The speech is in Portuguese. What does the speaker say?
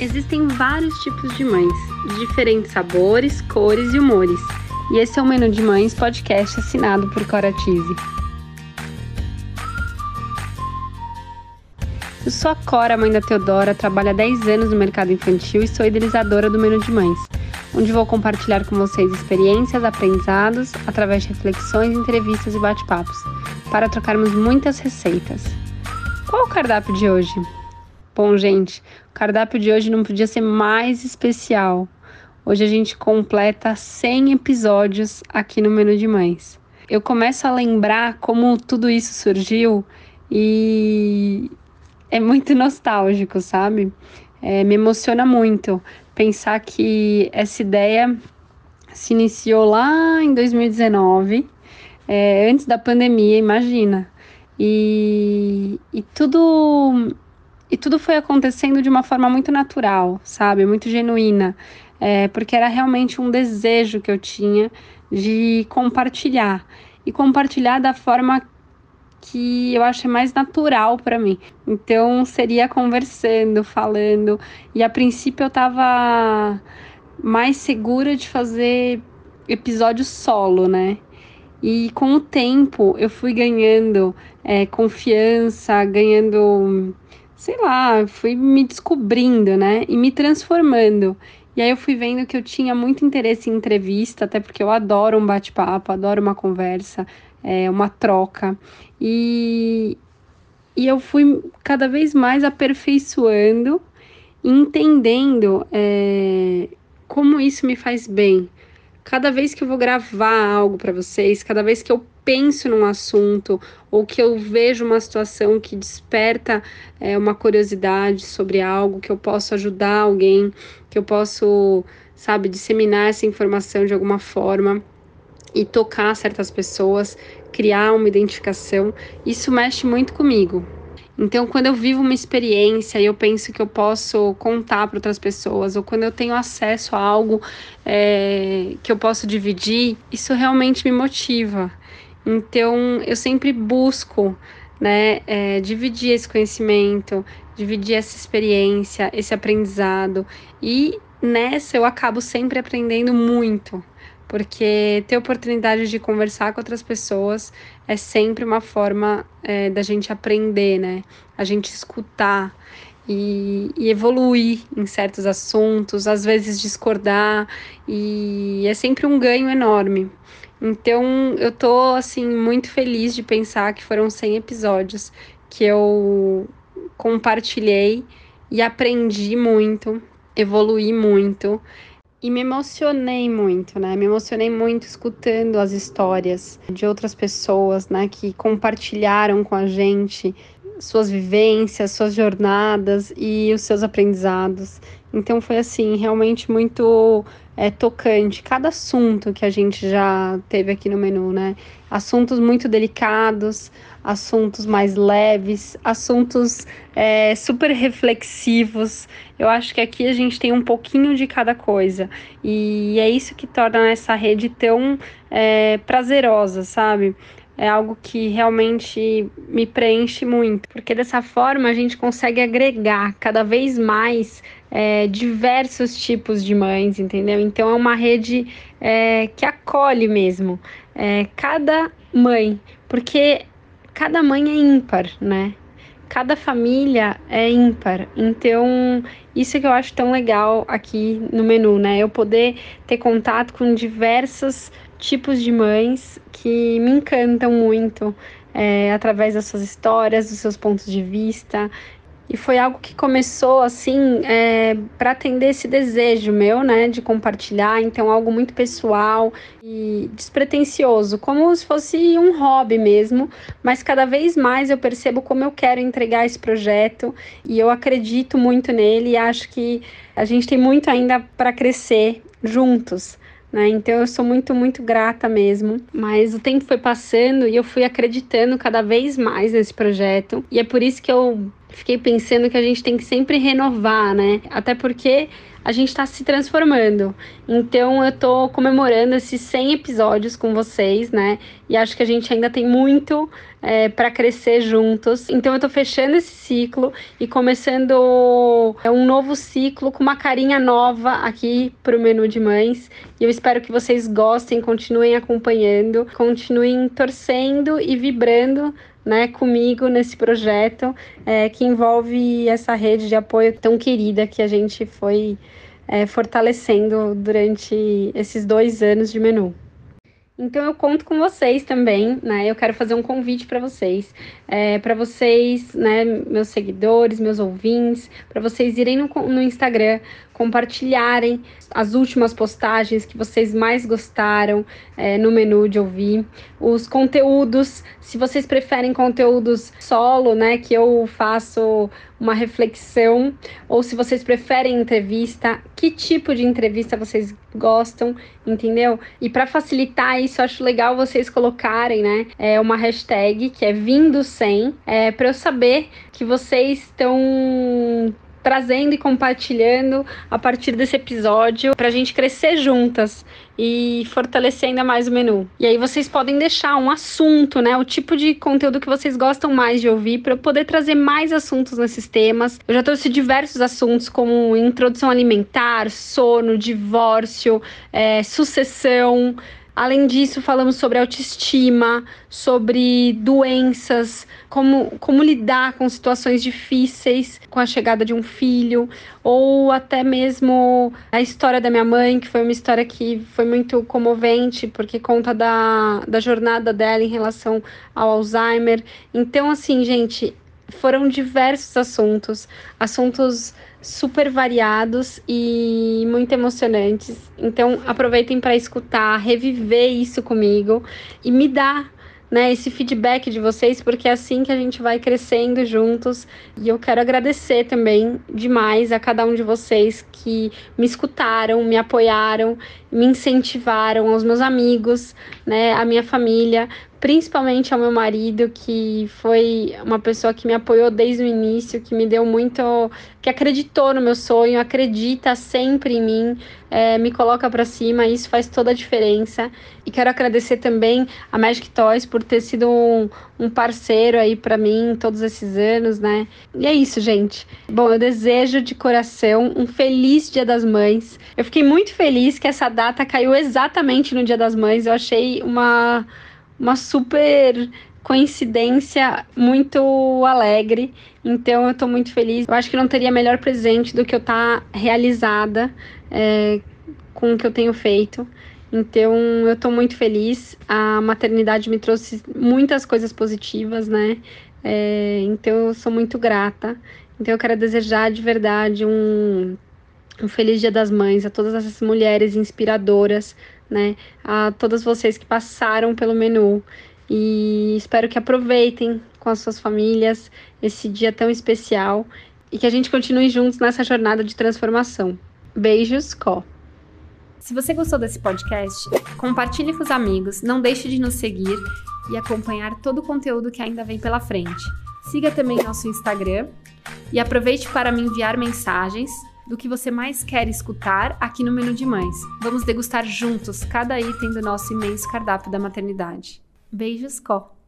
Existem vários tipos de mães, de diferentes sabores, cores e humores. E esse é o Menu de Mães podcast assinado por Cora Tise. Eu sou a Cora, mãe da Teodora, trabalho há 10 anos no mercado infantil e sou idealizadora do Menu de Mães, onde vou compartilhar com vocês experiências, aprendizados, através de reflexões, entrevistas e bate-papos, para trocarmos muitas receitas. Qual o cardápio de hoje? Bom, gente, o cardápio de hoje não podia ser mais especial. Hoje a gente completa 100 episódios aqui no Menu de Mães. Eu começo a lembrar como tudo isso surgiu e é muito nostálgico, sabe? É, me emociona muito pensar que essa ideia se iniciou lá em 2019, é, antes da pandemia, imagina. E, e tudo e tudo foi acontecendo de uma forma muito natural, sabe? Muito genuína. É, porque era realmente um desejo que eu tinha de compartilhar. E compartilhar da forma que eu acho mais natural para mim. Então seria conversando, falando. E a princípio eu estava mais segura de fazer episódio solo, né? E com o tempo eu fui ganhando é, confiança, ganhando sei lá, fui me descobrindo, né? E me transformando. E aí eu fui vendo que eu tinha muito interesse em entrevista, até porque eu adoro um bate-papo, adoro uma conversa, é, uma troca. E, e eu fui cada vez mais aperfeiçoando, entendendo é, como isso me faz bem. Cada vez que eu vou gravar algo para vocês, cada vez que eu penso num assunto ou que eu vejo uma situação que desperta é, uma curiosidade sobre algo, que eu posso ajudar alguém, que eu posso, sabe, disseminar essa informação de alguma forma e tocar certas pessoas, criar uma identificação, isso mexe muito comigo. Então, quando eu vivo uma experiência e eu penso que eu posso contar para outras pessoas, ou quando eu tenho acesso a algo é, que eu posso dividir, isso realmente me motiva. Então, eu sempre busco né, é, dividir esse conhecimento, dividir essa experiência, esse aprendizado. E nessa eu acabo sempre aprendendo muito, porque ter oportunidade de conversar com outras pessoas é sempre uma forma é, da gente aprender, né? A gente escutar e, e, evoluir em certos assuntos, às vezes discordar, e é sempre um ganho enorme. Então, eu tô assim muito feliz de pensar que foram 100 episódios que eu compartilhei e aprendi muito, evoluí muito e me emocionei muito, né? Me emocionei muito escutando as histórias de outras pessoas, né, que compartilharam com a gente suas vivências, suas jornadas e os seus aprendizados. Então foi assim, realmente muito é, tocante. Cada assunto que a gente já teve aqui no menu, né? Assuntos muito delicados, assuntos mais leves, assuntos é, super reflexivos. Eu acho que aqui a gente tem um pouquinho de cada coisa. E é isso que torna essa rede tão é, prazerosa, sabe? É algo que realmente me preenche muito, porque dessa forma a gente consegue agregar cada vez mais é, diversos tipos de mães, entendeu? Então é uma rede é, que acolhe mesmo é, cada mãe, porque cada mãe é ímpar, né? Cada família é ímpar, então isso que eu acho tão legal aqui no menu, né? Eu poder ter contato com diversas tipos de mães que me encantam muito é, através das suas histórias, dos seus pontos de vista. E foi algo que começou assim é, para atender esse desejo meu, né, de compartilhar. Então, algo muito pessoal e despretensioso, como se fosse um hobby mesmo. Mas cada vez mais eu percebo como eu quero entregar esse projeto e eu acredito muito nele e acho que a gente tem muito ainda para crescer juntos. Né? Então eu sou muito, muito grata mesmo. Mas o tempo foi passando e eu fui acreditando cada vez mais nesse projeto. E é por isso que eu fiquei pensando que a gente tem que sempre renovar, né? Até porque a gente está se transformando. Então eu tô comemorando esses 100 episódios com vocês, né? E acho que a gente ainda tem muito é, para crescer juntos. Então eu tô fechando esse ciclo e começando é, um novo ciclo com uma carinha nova aqui pro menu de mães. E eu espero que vocês gostem, continuem acompanhando, continuem torcendo e vibrando né, comigo nesse projeto é, que envolve essa rede de apoio tão querida que a gente foi é, fortalecendo durante esses dois anos de menu. Então eu conto com vocês também, né? Eu quero fazer um convite para vocês, é, para vocês, né, meus seguidores, meus ouvintes, para vocês irem no, no Instagram, compartilharem as últimas postagens que vocês mais gostaram é, no menu de ouvir, os conteúdos, se vocês preferem conteúdos solo, né, que eu faço uma reflexão, ou se vocês preferem entrevista, que tipo de entrevista vocês gostam, entendeu? E para facilitar isso, acho legal vocês colocarem, né, é uma hashtag que é vindo sem, é, para eu saber que vocês estão trazendo e compartilhando a partir desse episódio para a gente crescer juntas e fortalecer ainda mais o menu. E aí vocês podem deixar um assunto, né? O tipo de conteúdo que vocês gostam mais de ouvir para eu poder trazer mais assuntos nesses temas. Eu já trouxe diversos assuntos como introdução alimentar, sono, divórcio, é, sucessão. Além disso, falamos sobre autoestima, sobre doenças, como, como lidar com situações difíceis com a chegada de um filho, ou até mesmo a história da minha mãe, que foi uma história que foi muito comovente, porque conta da, da jornada dela em relação ao Alzheimer. Então, assim, gente, foram diversos assuntos, assuntos super variados e muito emocionantes. Então, aproveitem para escutar, reviver isso comigo e me dar né, esse feedback de vocês, porque é assim que a gente vai crescendo juntos. E eu quero agradecer também demais a cada um de vocês que me escutaram, me apoiaram, me incentivaram, aos meus amigos, né, a minha família, principalmente ao meu marido, que foi uma pessoa que me apoiou desde o início, que me deu muito, que acreditou no meu sonho, acredita sempre em mim, é, me coloca para cima, isso faz toda a diferença. E quero agradecer também a Magic Toys por ter sido um, um parceiro aí para mim todos esses anos, né? E é isso, gente. Bom, eu desejo de coração um feliz Dia das Mães. Eu fiquei muito feliz que essa data caiu exatamente no Dia das Mães. Eu achei uma uma super coincidência muito alegre. Então eu tô muito feliz. Eu acho que não teria melhor presente do que eu estar tá realizada é, com o que eu tenho feito. Então eu tô muito feliz. A maternidade me trouxe muitas coisas positivas, né? É, então eu sou muito grata. Então eu quero desejar de verdade um, um feliz Dia das Mães a todas essas mulheres inspiradoras né? A todas vocês que passaram pelo menu. E espero que aproveitem com as suas famílias esse dia tão especial e que a gente continue juntos nessa jornada de transformação. Beijos, Có. Se você gostou desse podcast, compartilhe com os amigos, não deixe de nos seguir e acompanhar todo o conteúdo que ainda vem pela frente. Siga também nosso Instagram e aproveite para me enviar mensagens do que você mais quer escutar aqui no Menu de Mães. Vamos degustar juntos cada item do nosso imenso cardápio da maternidade. Beijos, Có!